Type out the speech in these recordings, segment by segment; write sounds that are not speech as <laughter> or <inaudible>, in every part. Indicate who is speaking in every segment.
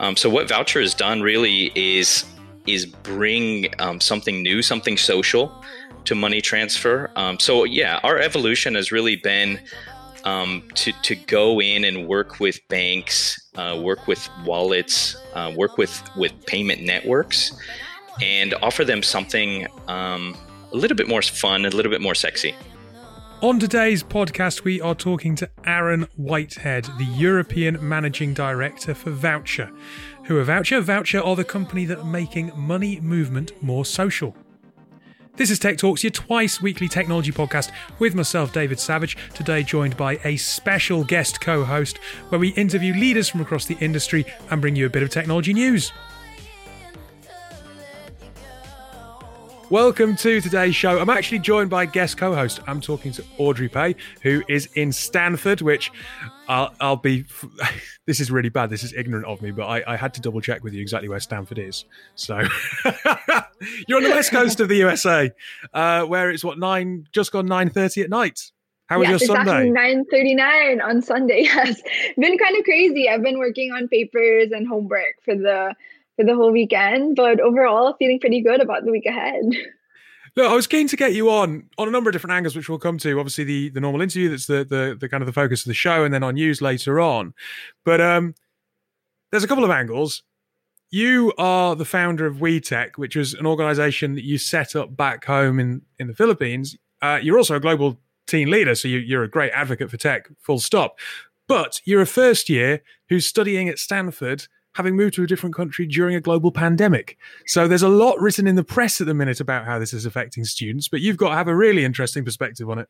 Speaker 1: Um, so what Vouchr has done really is is bring um, something new, something social to money transfer. Um, so yeah, our evolution has really been um, to to go in and work with banks, uh, work with wallets, uh, work with with payment networks, and offer them something um, a little bit more fun, a little bit more sexy.
Speaker 2: On today's podcast, we are talking to Aaron Whitehead, the European Managing Director for Vouchr. Who are Vouchr? Vouchr are the company that are making money movement more social. This is Tech Talks, your twice weekly technology podcast with myself, David Savage. Today, joined by a special guest co host where we interview leaders from across the industry and bring you a bit of technology news. Welcome to today's show. I'm actually joined by guest co-host. I'm talking to Audrey Pe, who is in Stanford, which I'll, I'll be. <laughs> This is really bad. This is ignorant of me, but I, I had to double check with you exactly where Stanford is. So <laughs> you're on the west coast of the USA, uh, where it's what nine, just gone nine thirty at night. How was
Speaker 3: yes,
Speaker 2: your Sunday?
Speaker 3: Nine thirty nine on Sunday. <laughs> Yes, been kind of crazy. I've been working on papers and homework for the for the whole weekend, but overall feeling pretty good about the week ahead. <laughs>
Speaker 2: Look, I was keen to get you on on a number of different angles, which we'll come to. Obviously, the the normal interview that's the the, the kind of the focus of the show, and then on news later on. But um, there's a couple of angles. You are the founder of WeTech, which was an organization that you set up back home in in the Philippines. Uh, you're also a global team leader, so you, you're a great advocate for tech. Full stop. But you're a first year who's studying at Stanford having moved to a different country during a global pandemic. So there's a lot written in the press at the minute about how this is affecting students, but you've got to have a really interesting perspective on it.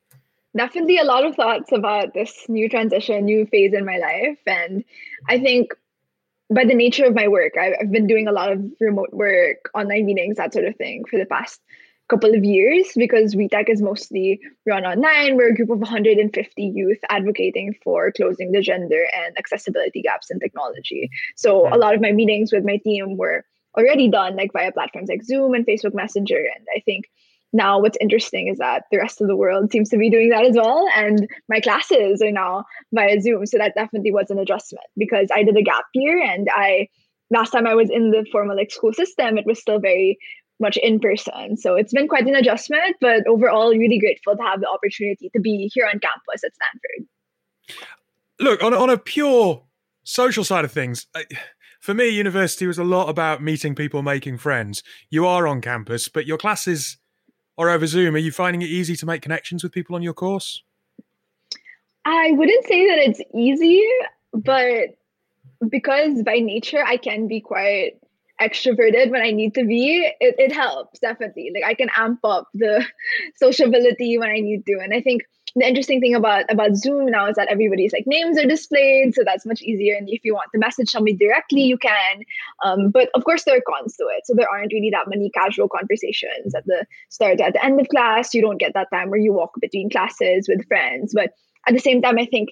Speaker 3: Definitely a lot of thoughts about this new transition, new phase in my life. And I think by the nature of my work, I've been doing a lot of remote work, online meetings, that sort of thing for the past couple of years because WeTech is mostly run online. We're a group of 150 youth advocating for closing the gender and accessibility gaps in technology. So hmm. a lot of my meetings with my team were already done like via platforms like Zoom and Facebook Messenger. And I think now what's interesting is that the rest of the world seems to be doing that as well. And my classes are now via Zoom. So that definitely was an adjustment because I did a gap year and I last time I was in the formal like school system, it was still very much in person. So it's been quite an adjustment, but overall, really grateful to have the opportunity to be here on campus at Stanford.
Speaker 2: Look, on, on a pure social side of things, for me, university was a lot about meeting people, making friends. You are on campus, but your classes are over Zoom. Are you finding it easy to make connections with people on your course?
Speaker 3: I wouldn't say that it's easy, but because by nature I can be quite extroverted when I need to be, it, it helps definitely. Like I can amp up the <laughs> sociability when I need to. And I think the interesting thing about about Zoom now is that everybody's like names are displayed, so that's much easier. And if you want to message somebody directly, you can. Um, but of course, there are cons to it. So there aren't really that many casual conversations at the start, at the end of class. You don't get that time where you walk between classes with friends. But at the same time, I think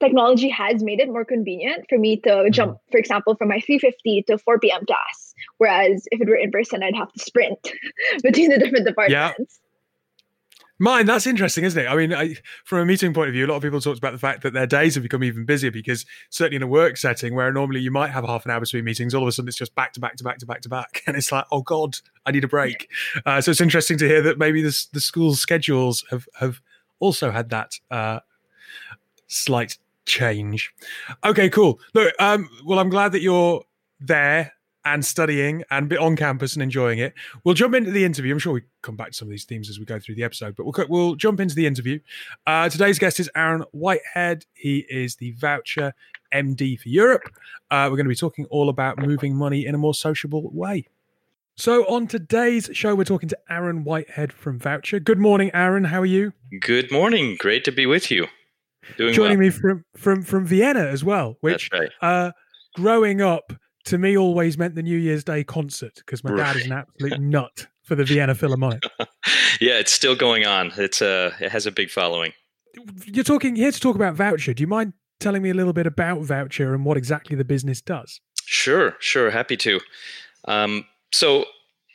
Speaker 3: technology has made it more convenient for me to mm-hmm. jump, for example, from my 350 to 4 p.m. class. Whereas if it were in person, I'd have to sprint <laughs> between the different departments. Yeah.
Speaker 2: Mine, that's interesting, isn't it? I mean, I, from a meeting point of view, a lot of people talked about the fact that their days have become even busier because certainly in a work setting where normally you might have half an hour between meetings, all of a sudden it's just back to back to back to back to back. <laughs> And it's like, oh God, I need a break. Uh, so it's interesting to hear that maybe the, the school schedules have, have also had that uh, slight change. Okay, cool. Look, um, well, I'm glad that you're there and studying and on campus and enjoying it. We'll jump into the interview. I'm sure we come back to some of these themes as we go through the episode, but we'll we'll jump into the interview. Uh, today's guest is Aaron Whitehead. He is the Vouchr MD for Europe. Uh, we're going to be talking all about moving money in a more sociable way. So, on today's show, we're talking to Aaron Whitehead from Vouchr. Good morning, Aaron. How are you?
Speaker 1: Good morning. Great to be with you.
Speaker 2: Doing joining well. me from from from Vienna as well, which right. uh, growing up to me always meant the New Year's Day concert because my right. dad is an absolute nut for the Vienna Philharmonic. <laughs>
Speaker 1: yeah, it's still going on. It's uh, it has a big following.
Speaker 2: You're talking here to talk about Vouchr. Do you mind telling me a little bit about Vouchr and what exactly the business does?
Speaker 1: Sure, sure, happy to. Um, so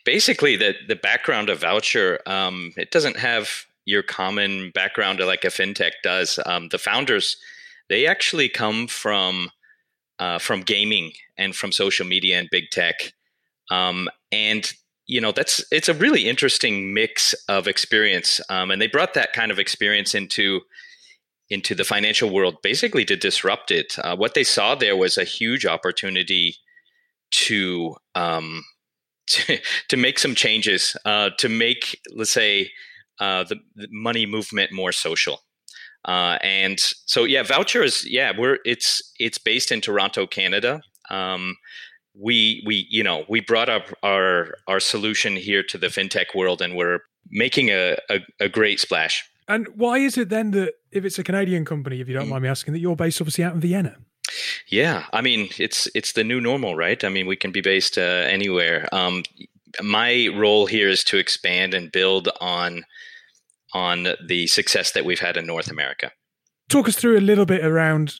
Speaker 1: basically, the the background of Vouchr, um, it doesn't have your common background like a fintech does. Um, the founders, they actually come from uh, from gaming and from social media and big tech. Um, and you know that's it's a really interesting mix of experience um, and they brought that kind of experience into into the financial world basically to disrupt it uh, what they saw there was a huge opportunity to um, <laughs> to, to make some changes uh, to make let's say uh, the, the, money movement more social. Uh, and so yeah Vouchr is yeah we're it's it's based in toronto canada. Um, we we you know we brought up our our solution here to the fintech world and we're making a, a, a great splash.
Speaker 2: And why is it then that if it's a canadian company if you don't mm. mind me asking that you're based obviously out in vienna?
Speaker 1: Yeah i mean it's it's the new normal right? I mean we can be based uh, anywhere. Um, my role here is to expand and build on on the success that we've had in north america
Speaker 2: talk us through a little bit around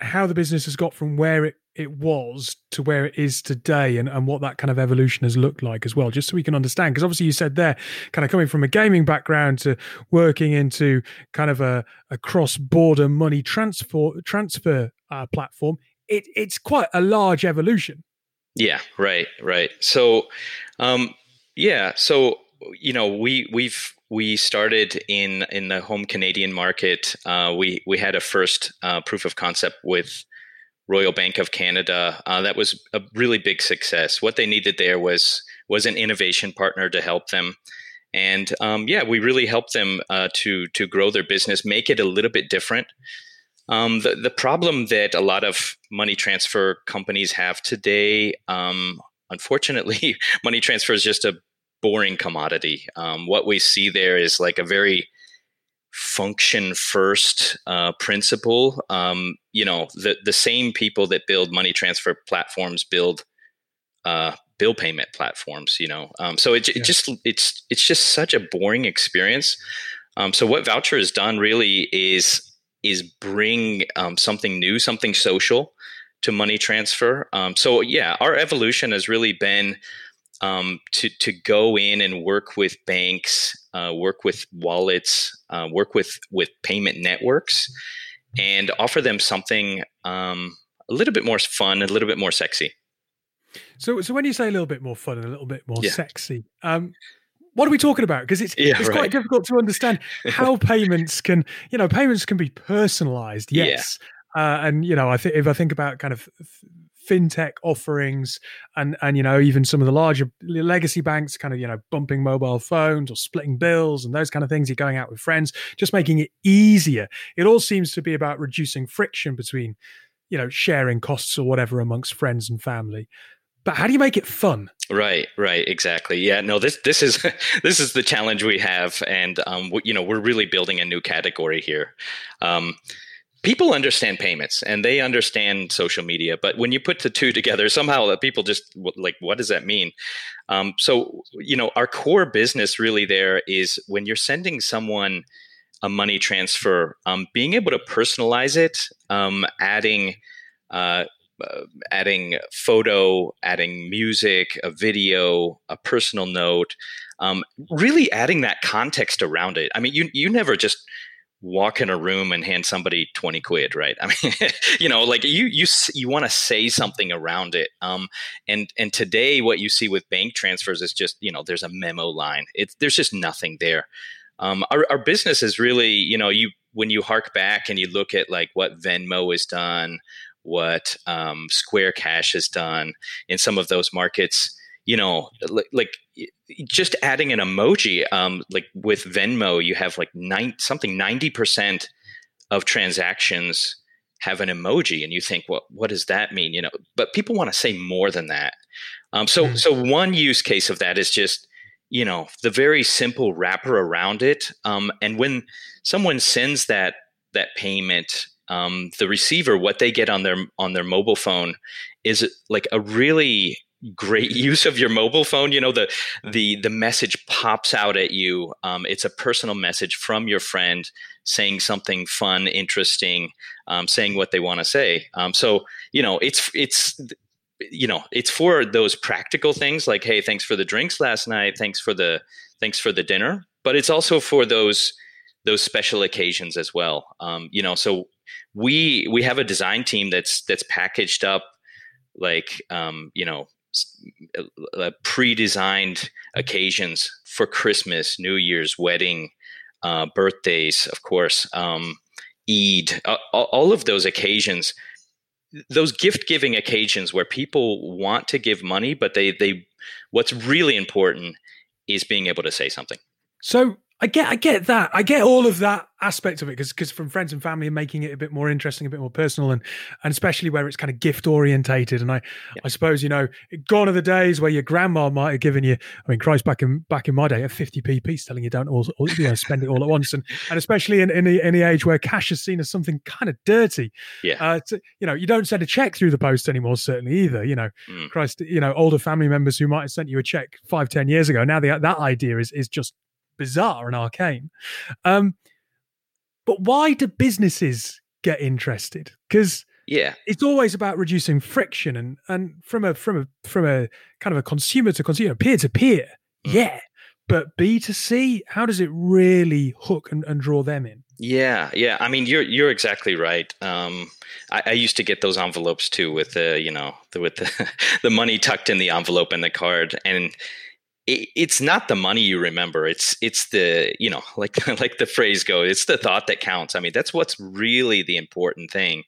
Speaker 2: how the business has got from where it it was to where it is today and, and what that kind of evolution has looked like as well, just so we can understand. Because obviously, you said there, kind of coming from a gaming background to working into kind of a, a cross border money transfer transfer uh, platform, it, it's quite a large evolution.
Speaker 1: Yeah, right, right. So, um, yeah, so you know, we we've we started in in the home Canadian market. Uh, we we had a first uh, proof of concept with Royal Bank of Canada. Uh, that was a really big success. What they needed there was was an innovation partner to help them, and um, yeah, we really helped them uh, to to grow their business, make it a little bit different. Um, the the problem that a lot of money transfer companies have today, um, unfortunately, <laughs> money transfer is just a boring commodity. Um, what we see there is like a very function first uh, principle. Um, you know, the the same people that build money transfer platforms build uh, bill payment platforms. You know, um, so it, it just it's it's just such a boring experience. Um, so what Vouchr has done really is is bring um, something new, something social to money transfer. Um, so yeah, our evolution has really been um, to to go in and work with banks, uh, work with wallets, uh, work with with payment networks, and offer them something um, a little bit more fun, a little bit more sexy.
Speaker 2: So, so when you say a little bit more fun and a little bit more yeah. sexy, um, what are we talking about? Because it's yeah, it's right. quite difficult to understand <laughs> how payments can, you know, payments can be personalized. Yes, yeah. uh, and you know, I think if I think about kind of fintech offerings and and you know even some of the larger legacy banks kind of you know bumping mobile phones or splitting bills and those kind of things you're going out with friends just making it easier it all seems to be about reducing friction between you know sharing costs or whatever amongst friends and family but how do you make it fun?
Speaker 1: Right right exactly. Yeah no this this is <laughs> this is the challenge we have and um you know we're really building a new category here. Um people understand payments and they understand social media but when you put the two together somehow people just like what does that mean? Um, so you know our core business really there is when you're sending someone a money transfer um, being able to personalize it um, adding uh, uh, adding photo adding music a video a personal note um, really adding that context around it. I mean you you never just walk in a room and hand somebody 20 quid right? <laughs> I mean you know like you you you want to say something around it um and and today what you see with bank transfers is just you know there's a memo line. It's there's just nothing there. Um our, our business is really you know you when you hark back and you look at like what venmo has done what um, square cash has done in some of those markets you know, like, like just adding an emoji, um, like with Venmo, you have like nine, something 90% of transactions have an emoji and you think, well, what does that mean? You know, but people want to say more than that. Um, so, mm-hmm. so one use case of that is just, you know, the very simple wrapper around it. Um, and when someone sends that, that payment, um, the receiver, what they get on their, on their mobile phone is like a really great <laughs> use of your mobile phone. You know the the the message pops out at you. Um, it's a personal message from your friend saying something fun interesting um, saying what they want to say. Um, so you know it's it's you know it's for those practical things like hey thanks for the drinks last night. Thanks for the thanks for the dinner. But it's also for those those special occasions as well. Um, you know so we we have a design team that's that's packaged up like um, you know uh, pre-designed occasions for Christmas, New Year's, wedding, uh, birthdays, of course, um, Eid, uh, all of those occasions, those gift-giving occasions where people want to give money, but they they what's really important is being able to say something.
Speaker 2: So I get, I get that. I get all of that aspect of it because, because from friends and family and making it a bit more interesting, a bit more personal, and and especially where it's kind of gift orientated. And I, yeah. I suppose you know, gone are the days where your grandma might have given you. I mean, Christ, back in back in my day, a fifty p piece telling you don't all, all you know spend it all at once, and and especially in in the, in the age where cash is seen as something kind of dirty.
Speaker 1: Yeah. Uh,
Speaker 2: to, you know, you don't send a check through the post anymore. Certainly, either. You know, mm. Christ, you know, older family members who might have sent you a check five, ten years ago. Now the, that idea is is just bizarre and arcane. Um, but why do businesses get interested? Because
Speaker 1: yeah,
Speaker 2: it's always about reducing friction and and from a from a from a kind of a consumer to consumer, peer to peer. Yeah, but B to C, how does it really hook and, and draw them in?
Speaker 1: Yeah, yeah. I mean, you're you're exactly right. Um, I, I, used to get those envelopes too, with the you know the, with the <laughs> the money tucked in the envelope and the card, and it's not the money you remember. It's it's the you know <laughs> like like the phrase goes it's the thought that counts. I mean that's what's really the important thing.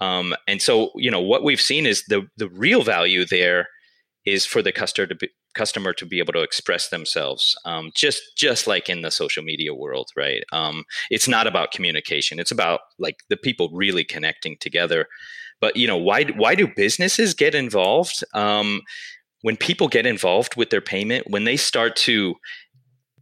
Speaker 1: Um, and so you know what we've seen is the the real value there is for the customer to be, customer to be able to express themselves um, just just like in the social media world right? Um, it's not about communication. It's about like the people really connecting together. But you know why why do businesses get involved? Um, when people get involved with their payment, when they start to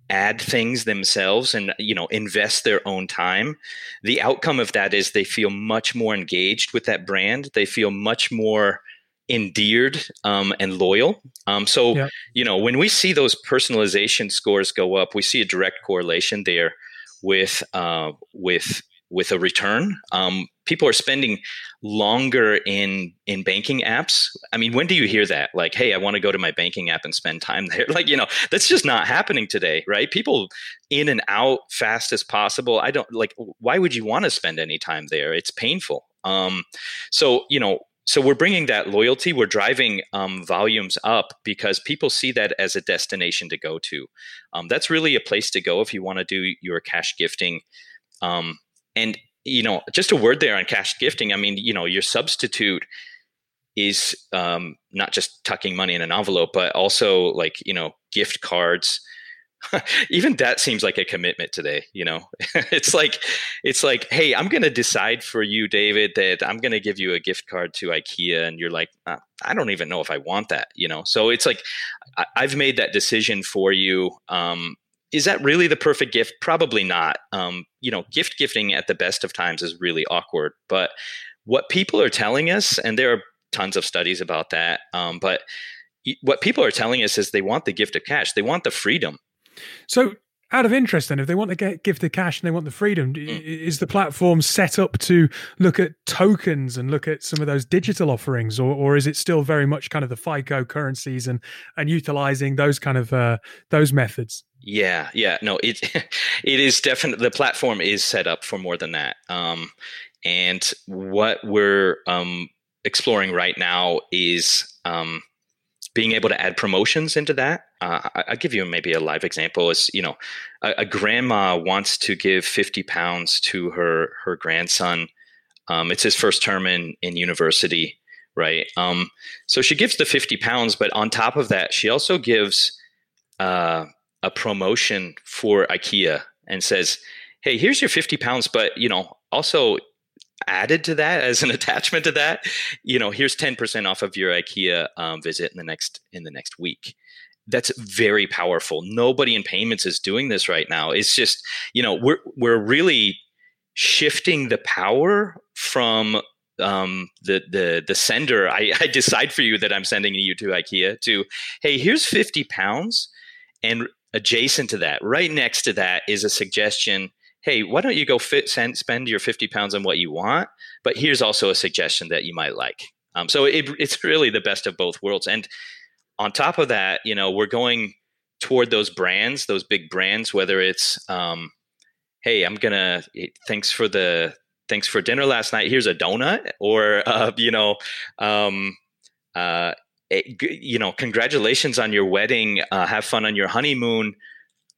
Speaker 1: add things themselves and you know invest their own time the outcome of that is they feel much more engaged with that brand they feel much more endeared um, and loyal um, so yeah. you know when we see those personalization scores go up we see a direct correlation there with uh, with with a return. Um, people are spending longer in in banking apps. I mean, when do you hear that? Like, hey, I want to go to my banking app and spend time there. <laughs> Like, you know, that's just not happening today, right? People in and out fast as possible. I don't like. Why would you want to spend any time there? It's painful. Um, so you know, so we're bringing that loyalty we're driving um, volumes up because people see that as a destination to go to um, that's really a place to go if you want to do your cash gifting um, and you know, just a word there on cash gifting. I mean, you know, your substitute is um, not just tucking money in an envelope, but also like you know, gift cards. <laughs> Even that seems like a commitment today. You know, <laughs> it's like it's like, hey, I'm going to decide for you, David, that I'm going to give you a gift card to IKEA, and you're like, uh, I don't even know if I want that. You know, so it's like I- have made that decision for you. Um, is that really the perfect gift? Probably not. Um, you know, gift gifting at the best of times is really awkward. But what people are telling us, and there are tons of studies about that, um, but what people are telling us is they want the gift of cash. They want the freedom.
Speaker 2: So out of interest then if they want to get give the cash and they want the freedom mm. is the platform set up to look at tokens and look at some of those digital offerings or, or is it still very much kind of the fico currencies and and utilizing those kind of uh, those methods
Speaker 1: yeah yeah no it <laughs> it is definitely the platform is set up for more than that um, and what we're um, exploring right now is um, being able to add promotions into that. Uh, I'll give you maybe a live example. Is you know, a, a grandma wants to give fifty pounds to her her grandson. Um, it's his first term in in university, right? Um, so she gives the fifty pounds, but on top of that, she also gives uh, a promotion for IKEA and says, "Hey, here's your fifty pounds, but you know, also added to that as an <laughs> attachment to that, you know, here's 10% off of your IKEA um, visit in the next in the next week. That's very powerful. Nobody in payments is doing this right now. It's just, you know, we're we're really shifting the power from um, the the the sender. I, <laughs> I decide for you that I'm sending you to IKEA. To hey, here's 50 pounds, and adjacent to that, right next to that, is a suggestion hey, why don't you go fit, spend your 50 pounds on what you want? But here's also a suggestion that you might like. Um, so it, <laughs> it's really the best of both worlds. And on top of that, you know, we're going toward those brands, those big brands, whether it's, um, hey, I'm going to, thanks for the, thanks for dinner last night. Here's a donut, or <laughs> uh, you know, um, uh, it, you know, congratulations on your wedding. Uh, have fun on your honeymoon.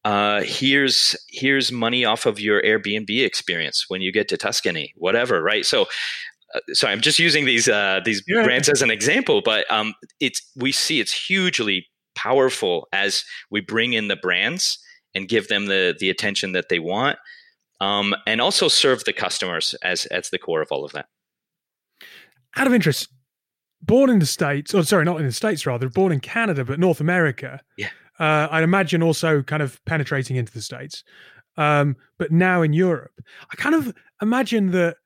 Speaker 1: Uh, here's here's money off of your Airbnb experience when you get to Tuscany, whatever, right? So, uh, sorry, I'm just using these uh, these yeah. brands as an example, but um, it's we see it's hugely powerful as we bring in the brands and give them the the attention that they want, um, and also serve the customers as as the core of all of that.
Speaker 2: Out of interest, born in the states, or sorry, not in the states, rather born in Canada, but North America.
Speaker 1: Yeah
Speaker 2: uh, I'd imagine also kind of penetrating into the states, um, but now in Europe. I kind of imagine that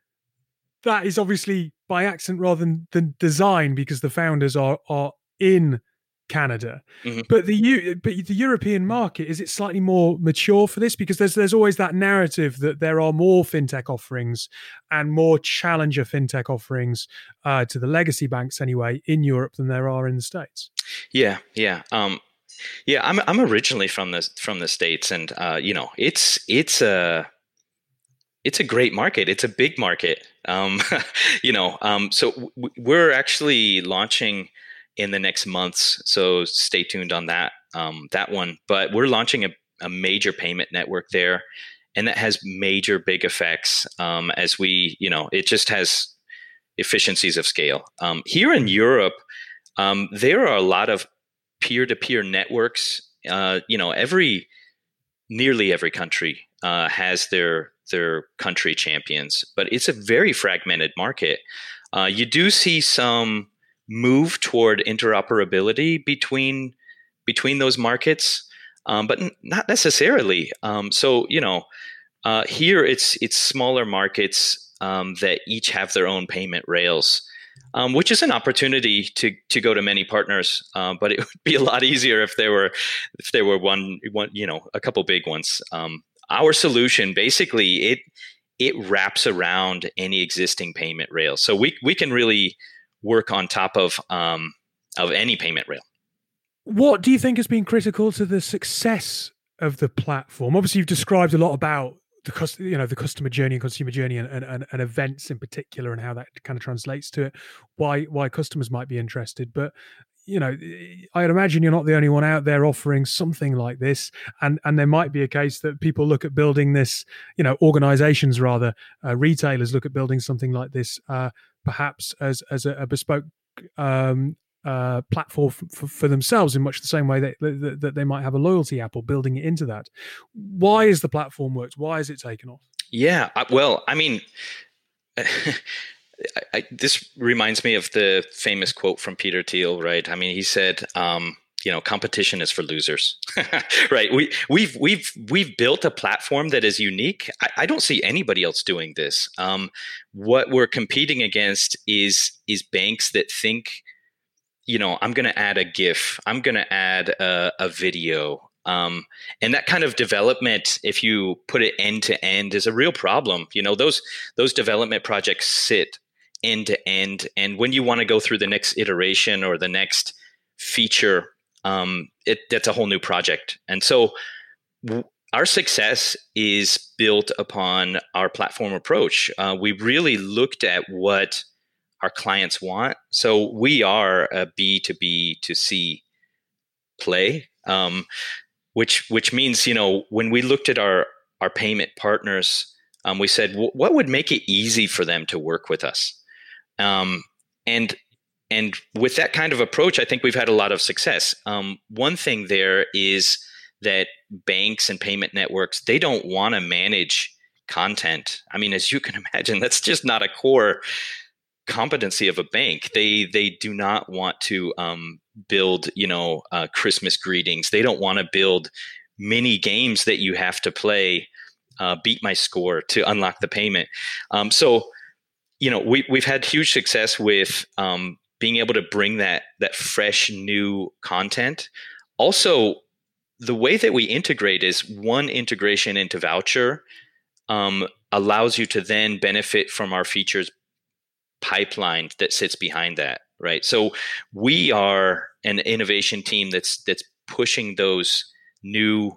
Speaker 2: that is obviously by accident rather than, than design because the founders are are in Canada. Mm-hmm. But the but the European market is it slightly more mature for this because there's there's always that narrative that there are more fintech offerings and more challenger fintech offerings uh, to the legacy banks anyway in Europe than there are in the states.
Speaker 1: Yeah, yeah. Um, yeah, I'm I'm originally from the from the states, and uh, you know, it's it's a it's a great market. It's a big market. Um, <laughs> you know, um, so w- we're actually launching in the next months. So stay tuned on that um, that one. But we're launching a, a, major payment network there, and that has major big effects um, as we, you know, it just has efficiencies of scale. Um, here in Europe, um, there are a lot of peer-to-peer networks. Uh, you know, every nearly every country uh, has their their country champions, but it's a very fragmented market. Uh, you do see some move toward interoperability between between those markets, um, but n- not necessarily. Um, so you know, uh, here it's it's smaller markets um, that each have their own payment rails um, which is an opportunity to to go to many partners. Uh, but it <laughs> would be a lot easier if there were if there were one one you know a couple big ones. Um, our solution basically it it wraps around any existing payment rail, so we we can really work on top of um, of any payment rail.
Speaker 2: What do you think has been critical to the success of the platform? Obviously, you've described a lot about the you know the customer journey and consumer journey and, and, and events in particular and how that kind of translates to it why why customers might be interested. But you know i'd imagine you're not the only one out there offering something like this. And and there might be a case that people look at building this you know organizations rather uh, retailers look at building something like this uh, perhaps as as a, a bespoke um, uh, platform for, for, themselves in much the same way that, that, that, they might have a loyalty app or building it into that. Why is the platform worked? Why is it taken off?
Speaker 1: Yeah, well, I mean, <laughs> I, I, this reminds me of the famous quote from Peter Thiel, right? I mean, he said, um, you know, competition is for losers, <laughs> right? We we've we've we've built a platform that is unique. I, I don't see anybody else doing this. Um, what we're competing against is is banks that think you know, I'm going to add a GIF, I'm going to add a, a video. Um, and that kind of development, if you put it end to end, is a real problem. You know, those those development projects sit end to end, and when you want to go through the next iteration or the next feature, um, it that's a whole new project. And so, our success is built upon our platform approach. Uh, we really looked at what our clients want. So we are a B to B to C play, um, which which means you know when we looked at our our payment partners, um, we said what would make it easy for them to work with us, um, and and with that kind of approach, I think we've had a lot of success. Um, one thing there is that banks and payment networks they don't want to manage content. I mean, as you can <laughs> imagine, that's just not a core competency of a bank. They they do not want to um, build you know uh, Christmas greetings. They don't want to build mini games that you have to play. Uh, beat my score to unlock the payment. Um, so you know we we've had huge success with um, being able to bring that that fresh new content. Also, the way that we integrate is one integration into Vouchr um, allows you to then benefit from our features pipeline that sits behind that right so we are an innovation team that's that's pushing those new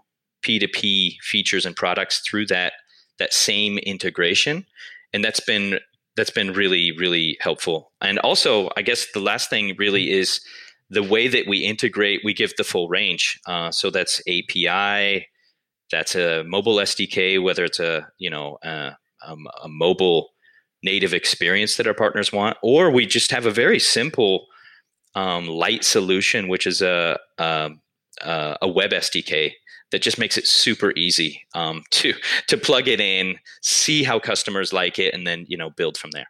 Speaker 1: p2p features and products through that that same integration and that's been that's been really really helpful. And also, I guess the last thing really is the way that we integrate. We give the full range. Uh, so that's API, that's a mobile SDK, whether it's a you know a, um, a mobile native experience that our partners want, or we just have a very simple um, light solution, which is a, a, a web SDK that just makes it super easy um, <laughs> to to plug it in, see how customers like it, and then you know build from there.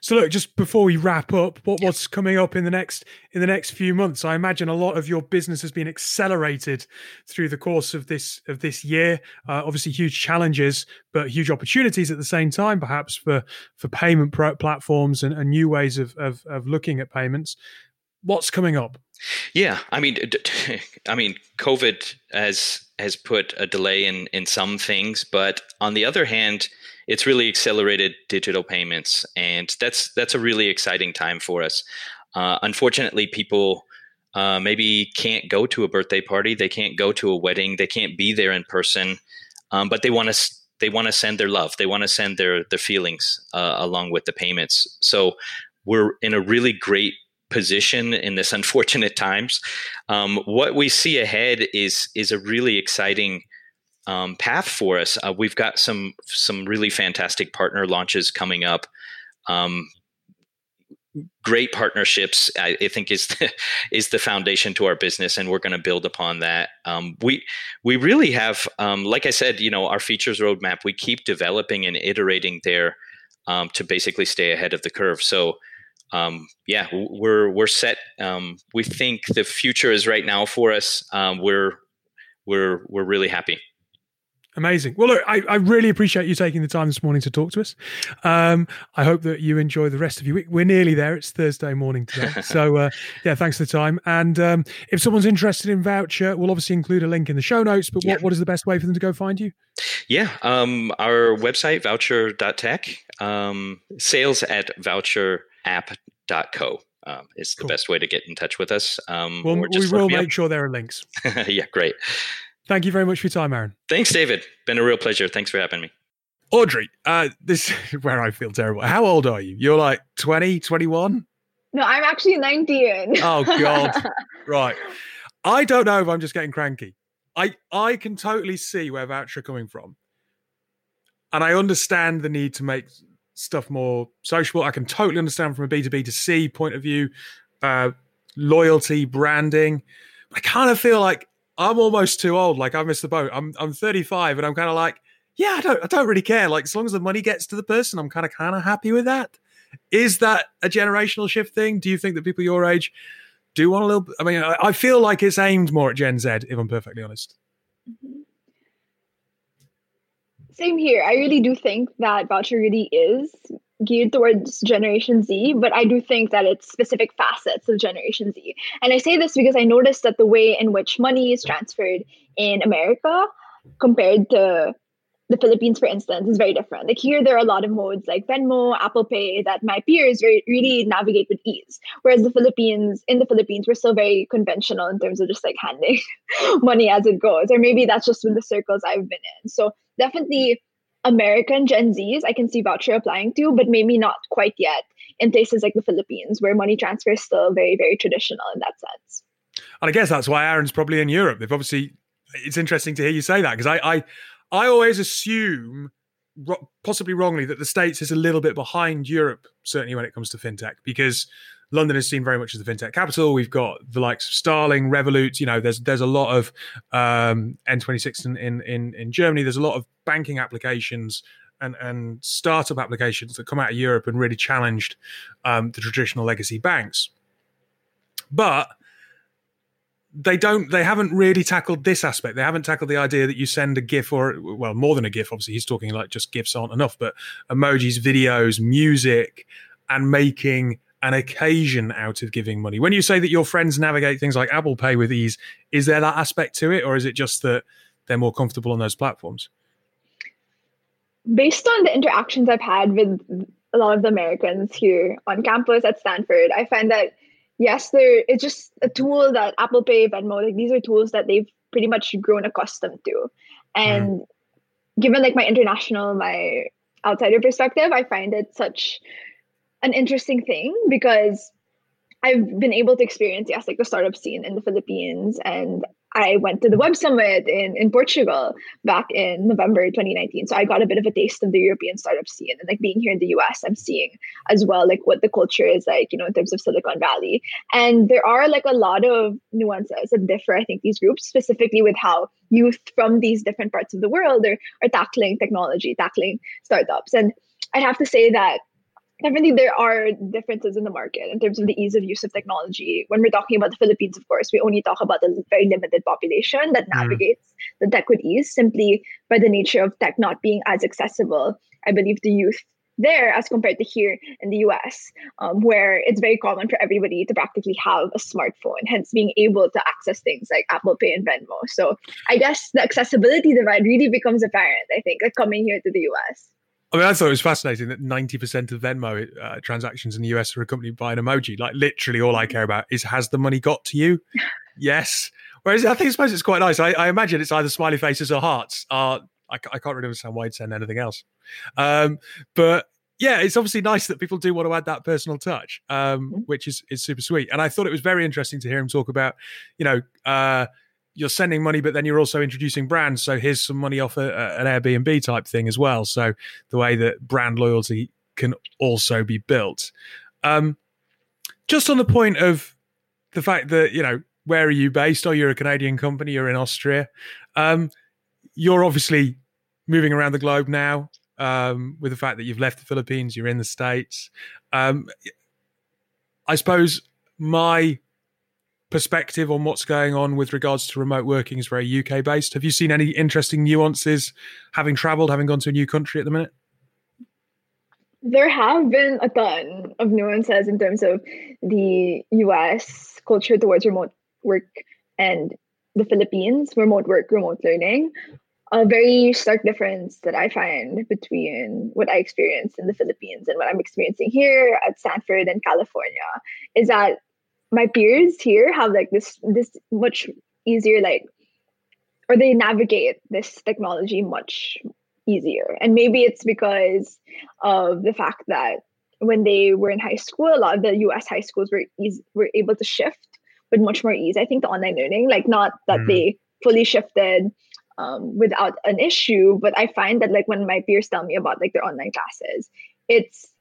Speaker 2: So look, just before we wrap up, what, what's coming up in the next in the next few months? I imagine a lot of your business has been accelerated through the course of this of this year. Uh, obviously, huge challenges, but huge opportunities at the same time, perhaps for for payment platforms and, and new ways of, of of looking at payments. What's coming up?
Speaker 1: Yeah, I mean, <laughs> I mean, COVID has has put a delay in in some things, but on the other hand it's really accelerated digital payments, and that's that's a really exciting time for us. Uh, unfortunately, people uh, maybe can't go to a birthday party, they can't go to a wedding, they can't be there in person, um, but they want to they want to send their love, they want to send their their feelings uh, along with the payments. So we're in a really great position in this <laughs> unfortunate times. Um, what we see ahead is is a really exciting um, path for us. Uh, we've got some some really fantastic partner launches coming up. Um, great partnerships, I, I, think, is the, <laughs> is the foundation to our business, and we're going to build upon that. Um, we we really have, um, like I said, you know, our features roadmap. We keep developing and iterating there um, to basically stay ahead of the curve. So. Um, yeah, we're we're set. we think the future is right now for us. we're we're we're really happy.
Speaker 2: Amazing. Well, look, I, I, really appreciate you taking the time this morning to talk to us. Um, I hope that you enjoy the rest of your week. We're nearly there. It's Thursday morning today. <laughs> so, uh, yeah, thanks for the time. And um, if someone's interested in Vouchr, we'll obviously include a link in the show notes. But what, yeah. what is the best way for them to go find you?
Speaker 1: Yeah, um, our website, voucher.tech, um, sales at voucherapp.co. Um, is the cool. best way to get in touch with us. Um,
Speaker 2: well, we will make sure there are links. <laughs>
Speaker 1: yeah, great.
Speaker 2: Thank you very much for your time, Aaron.
Speaker 1: Thanks, David. Been a real pleasure. Thanks for having me.
Speaker 2: Audrey, uh, this <laughs> is where I feel terrible. How old are you? You're like 20, 21?
Speaker 3: No, I'm actually 19.
Speaker 2: Oh, God. <laughs> right. I don't know if I'm just getting cranky. I, I can totally see where Vouchr coming from. And I understand the need to make stuff more sociable. I can totally understand from a B2B to C point of view, uh, loyalty, branding. I kind of feel like I'm almost too old. Like I missed the boat. I'm I'm 35 and I'm kind of like, yeah, I don't I don't really care. Like as long as the money gets to the person, I'm kind of kind of happy with that. Is that a generational shift thing? Do you think that people your age do want a little? I mean, I, I feel like it's aimed more at Gen Z, if I'm perfectly honest. Mm-hmm.
Speaker 3: Same here. I really do think that Vouchr really is geared towards Generation Z, but I do think that it's specific facets of Generation Z. And I say this because I noticed that the way in which money is transferred in America compared to the Philippines, for instance, is very different. Like here, there are a lot of modes like Venmo, Apple Pay that my peers very, really navigate with ease. Whereas the Philippines, in the Philippines, we're still very conventional in terms of just like handing <laughs> money as it goes. Or maybe that's just with the circles I've been in. So definitely American Gen Zs, I can see Vouchr applying to, but maybe not quite yet in places like the Philippines, where money transfer is still very, very traditional in that sense.
Speaker 2: And I guess that's why Aaron's probably in Europe. They've obviously, it's interesting to hear you say that because I, I, I always assume, possibly wrongly, that the States is a little bit behind Europe, certainly when it comes to fintech, because London is seen very much as the fintech capital. We've got the likes of Starling, Revolut. You know, there's there's a lot of um, N26 in, in in Germany. There's a lot of banking applications and and startup applications that come out of Europe and really challenged um, the traditional legacy banks. But they don't they haven't really tackled this aspect they haven't tackled the idea that you send a gif or well more than a gif obviously he's talking like just gifs aren't enough but emojis videos music and making an occasion out of giving money. When you say that your friends navigate things like Apple Pay with ease, is there that aspect to it, or is it just that they're more comfortable on those platforms?
Speaker 3: Based on the interactions I've had with a lot of the Americans here on campus at Stanford, I find that yes, there it's just a tool that Apple Pay, Venmo, like these are tools that they've pretty much grown accustomed to. And mm. given like my international, my outsider perspective, I find it such an interesting thing because I've been able to experience, yes, like the startup scene in the Philippines. And I went to the Web Summit in, in Portugal back in November 2019. So I got a bit of a taste of the European startup scene. And like being here in the US, I'm seeing as well like what the culture is like, you know, in terms of Silicon Valley. And there are like a lot of nuances that differ, I think, these groups, specifically with how youth from these different parts of the world are, are tackling technology, tackling startups. And I'd have to say that definitely there are differences in the market in terms of the ease of use of technology. When we're talking about the Philippines, of course, we only talk about a very limited population that mm. navigates mm. the tech with ease simply by the nature of tech not being as accessible. I believe the youth there as compared to here in the US, um, where it's very common for everybody to practically have a smartphone, hence being able to access things like Apple Pay and Venmo. So I guess the accessibility divide really becomes apparent, I think, like coming here to the US.
Speaker 2: I mean, I thought it was fascinating that 90% of Venmo uh, transactions in the US are accompanied by an emoji. Like, literally, all I care about is has the money got to you? <laughs> yes. Whereas I think, I suppose it's quite nice. I, I imagine it's either smiley faces or hearts. Uh, I, I can't really understand why you'd send anything else. Um, but yeah, it's obviously nice that people do want to add that personal touch, um, mm-hmm. which is, is super sweet. And I thought it was very interesting to hear him talk about, you know, uh, you're sending money, but then you're also introducing brands. So here's some money off a, a, an Airbnb type thing as well. So the way that brand loyalty can also be built. Um, just on the point of the fact that you know where are you based? Oh, you're a Canadian company. You're in Austria. Um, you're obviously moving around the globe now. Um, with the fact that you've left the Philippines, you're in the states. Um, I suppose my perspective on what's going on with regards to remote working is very UK based. Have you seen any interesting nuances having traveled, having gone to a new country at the minute?
Speaker 3: There have been a ton of nuances in terms of the US culture towards remote work and the Philippines, remote work, remote learning. A very stark difference that I find between what I experienced in the Philippines and what I'm experiencing here at Stanford and California is that my peers here have like this this much easier like or they navigate this technology much easier and maybe it's because of the fact that when they were in high school a lot of the us high schools were easy, were able to shift with much more ease i think the online learning like not that mm. they fully shifted um, without an issue but i find that like when my peers tell me about like their online classes it's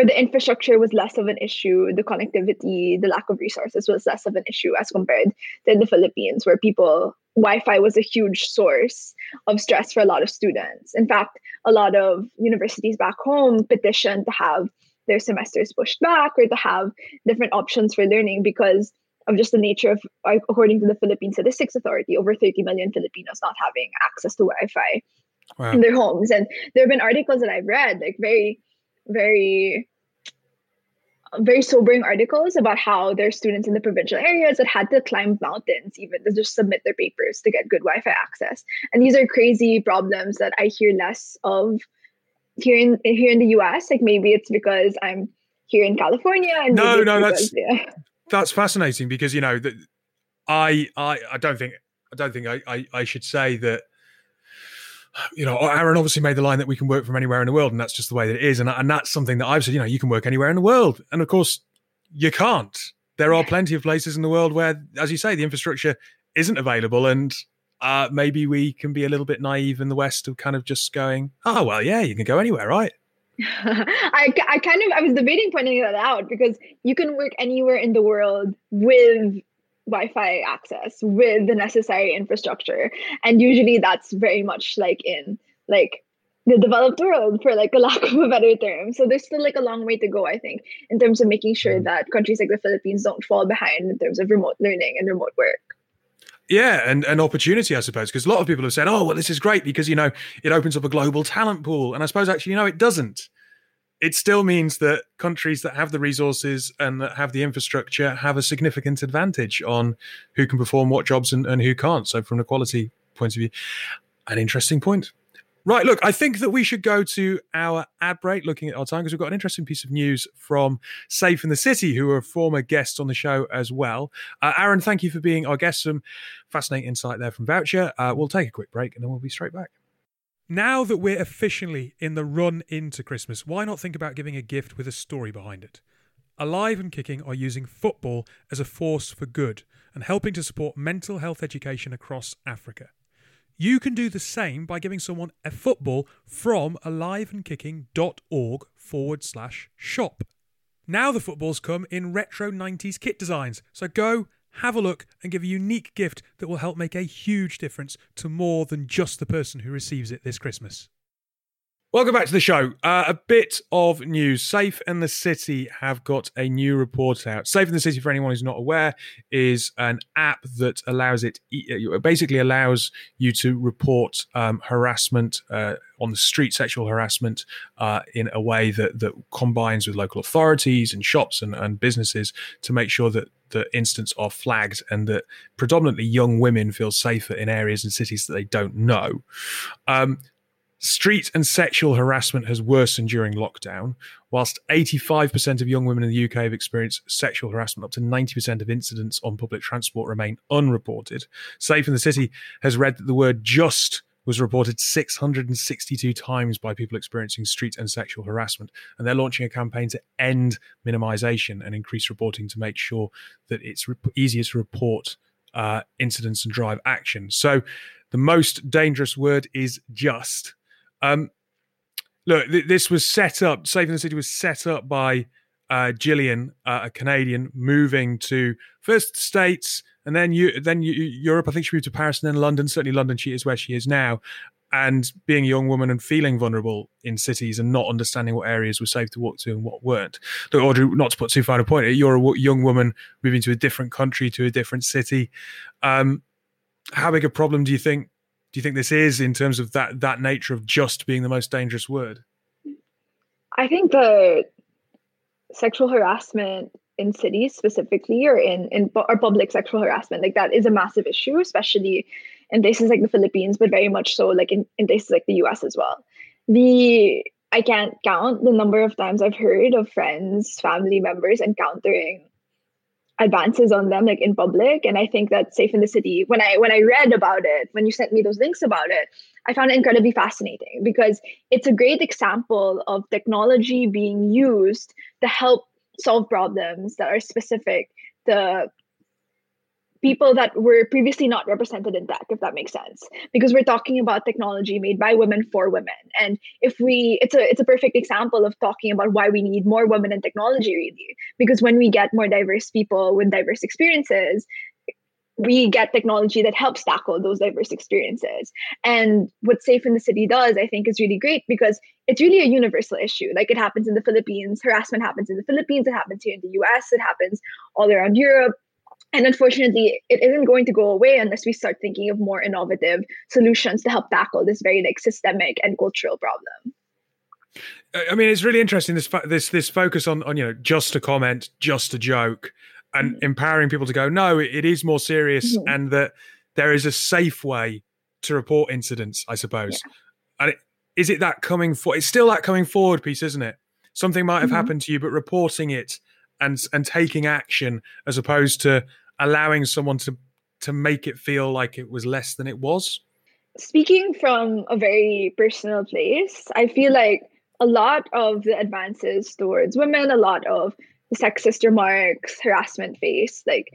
Speaker 3: where the infrastructure was less of an issue, the connectivity, the lack of resources was less of an issue as compared to the Philippines, where people Wi-Fi was a huge source of stress for a lot of students. In fact, a lot of universities back home petitioned to have their semesters pushed back or to have different options for learning because of just the nature of, according to the Philippine Statistics Authority, over 30 million Filipinos not having access to Wi-Fi wow. in their homes. And there have been articles that I've read, like very very very sobering articles about how there's students in the provincial areas that had to climb mountains even to just submit their papers to get good Wi-Fi access. And these are crazy problems that I hear less of here in here in the US. Like maybe it's because I'm here in California. And
Speaker 2: no, no,
Speaker 3: because,
Speaker 2: that's yeah. that's fascinating because you know that I I I don't think I don't think I, I, I should say that you know, Aaron obviously made the line that we can work from anywhere in the world, and that's just the way that it is. And, and that's something that I've said, you know, you can work anywhere in the world. And of course, you can't. There are plenty of places in the world where, as you say, the infrastructure isn't available. And uh, maybe we can be a little bit naive in the West of kind of just going, oh, well, yeah, you can go anywhere, right? <laughs>
Speaker 3: I, I kind of I was debating pointing that out because you can work anywhere in the world with Wi-Fi access with the necessary infrastructure. And usually that's very much like in like the developed world for like a <laughs> lack of a better term. So there's still like a long way to go, I think, in terms of making sure mm. that countries like the Philippines don't fall behind in terms of remote learning and remote work.
Speaker 2: Yeah, and an opportunity, I suppose, because a lot of people have said, "Oh, well, this is great because you know it opens up a global talent pool," and I suppose actually, you know, it doesn't it still means that countries that have the resources and that have the infrastructure have a significant advantage on who can perform what jobs and, and who can't. So, from a quality point of view, an interesting point. Right, look, I think that we should go to our ad break looking at our time because we've got an interesting piece of news from Safe in the City, who are former guests on the show as well. Uh, Aaron, thank you for being our guest. Some fascinating insight there from Vouchr. Uh, we'll take a quick break and then we'll be straight back. Now that we're officially in the run into Christmas, why not think about giving a gift with a story behind it? Alive and Kicking are using football as a force for good and helping to support mental health education across Africa. You can do the same by giving someone a football from aliveandkicking.org forward slash shop. Now the footballs come in retro 90s kit designs, so go have a look and give a unique gift that will help make a huge difference to more than just the person who receives it this Christmas. Welcome back to the show. Uh, a bit of news. Safe and the City have got a new report out. Safe and the City, for anyone who's not aware, is an app that allows it, uh, basically allows you to report um, harassment uh, on the street, sexual harassment, uh, in a way that, that combines with local authorities and shops and, and businesses to make sure that the incidents are flagged and that predominantly young women feel safer in areas and cities that they don't know. Um, Street and sexual harassment has worsened during lockdown. Whilst 85% of young women in the UK have experienced sexual harassment, up to 90% of incidents on public transport remain unreported. Safe in the City has read that the word just was reported 662 times by people experiencing street and sexual harassment. And they're launching a campaign to end minimization and increase reporting to make sure that it's re- easier to report uh, incidents and drive action. So the most dangerous word is just. Um, look, th- this was set up. Safe and the City was set up by uh, Jillian, uh, a Canadian, moving to first States and then you, then you, Europe. I think she moved to Paris and then London. Certainly, London. She is where she is now. And being a young woman and feeling vulnerable in cities and not understanding what areas were safe to walk to and what weren't. Look, Audrey, not to put too fine a point, you're a young woman moving to a different country, to a different city. Um, how big a problem do you think do you think this is in terms of that that nature of just being the most dangerous word?
Speaker 3: I think the sexual harassment in cities specifically or in in or public sexual harassment like that is a massive issue especially in places like the philippines but very much so like in, in places like the us as well the i can't count the number of times i've heard of friends family members encountering advances on them like in public. And i think that safe in the city. When i when i read about it when you sent me those links about it i found it incredibly fascinating because it's a great example of technology being used to help solve problems that are specific to people that were previously not represented in tech if that makes sense because we're talking about technology made by women for women and if we it's a it's a perfect example of talking about why we need more women in technology really because when we get more diverse people with diverse experiences we get technology that helps tackle those diverse experiences. And what Safe in the City does, I think, is really great because it's really a universal issue. Like it happens in the Philippines, harassment happens in the Philippines, it happens here in the US, it happens all around Europe. And unfortunately, it isn't going to go away unless we start thinking of more innovative solutions to help tackle this very like systemic and cultural problem.
Speaker 2: I mean, it's really interesting this this this focus on on you know just a comment, just a joke, and mm-hmm. empowering people to go, no, it is more serious, mm-hmm. and that there is a safe way to report incidents. I suppose, yeah. and it, is it that coming for? It's still that coming forward piece, isn't it? Something might have mm-hmm. happened to you, but reporting it and and taking action as opposed to allowing someone to to make it feel like it was less than it was?
Speaker 3: Speaking from a very personal place i feel like a lot of the advances towards women a lot of the sexist remarks harassment face like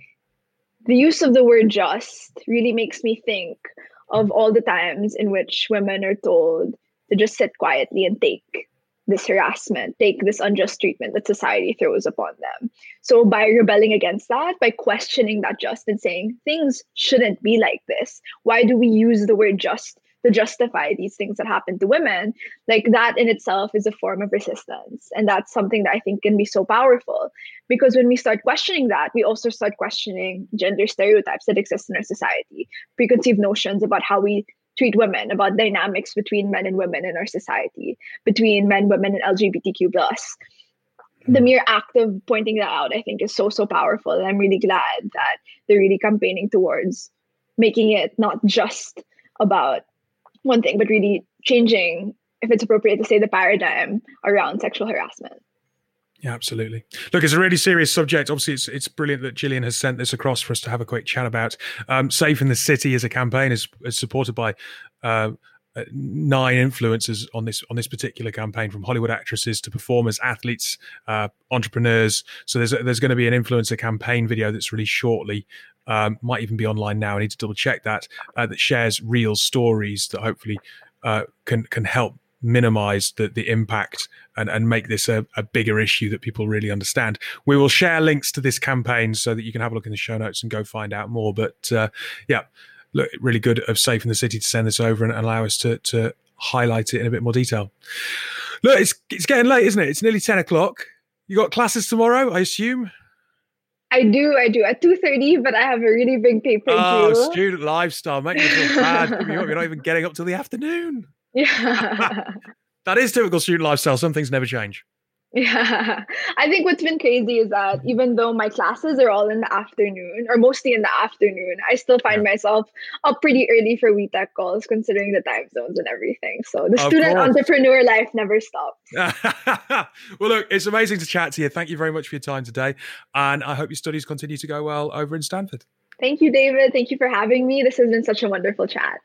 Speaker 3: the use of the word just really makes me think of all the times in which women are told to just sit quietly and take this harassment, take this unjust treatment that society throws upon them. So, by rebelling against that, by questioning that just and saying things shouldn't be like this, why do we use the word just to justify these things that happen to women? Like that in itself is a form of resistance. And that's something that I think can be so powerful because when we start questioning that, we also start questioning gender stereotypes that exist in our society, preconceived notions about how we treat women, about dynamics between men and women in our society, between men, women, and LGBTQ plus. The hmm. mere act of pointing that out, I think, is so so powerful, and I'm really glad that they're really campaigning towards making it not just about one thing, but really changing, if it's appropriate to say, the paradigm around sexual harassment.
Speaker 2: Yeah, absolutely. Look, it's a really serious subject. Obviously, it's it's brilliant that Jillian has sent this across for us to have a quick chat about. Um, Safe in the City is a campaign is, is supported by uh, uh, nine influencers on this on this particular campaign, from Hollywood actresses to performers, athletes, uh, entrepreneurs. So there's there's going to be an influencer campaign video that's released shortly. Um, might even be online now. I need to double check that. Uh, that shares real stories that hopefully uh, can can help minimize the, the impact and, and make this a, a, bigger issue that people really understand. We will share links to this campaign so that you can have a look in the show notes and go find out more. But uh, yeah, look, really good of Safe in the City to send this over and allow us to, to highlight it in a bit more detail. Look, it's, it's getting late, isn't it? It's nearly 10 o'clock. You got classes tomorrow, I assume?
Speaker 3: I do, I do at two thirty, but I have a really big paper.
Speaker 2: Oh, due. student lifestyle, make me feel bad. <laughs> You're not even getting up till the afternoon.
Speaker 3: Yeah. <laughs>
Speaker 2: that is typical student lifestyle. Some things never change.
Speaker 3: Yeah. <laughs> I think what's been crazy is that even though my classes are all in the afternoon or mostly in the afternoon, I still find yeah. myself up pretty early for WiTech calls considering the time zones and everything. So the of student course. entrepreneur life never stops. <laughs>
Speaker 2: well, look, it's amazing to chat to you. Thank you very much for your time today. And I hope your studies continue to go well over in Stanford.
Speaker 3: Thank you, David. Thank you for having me. This has been such a wonderful chat.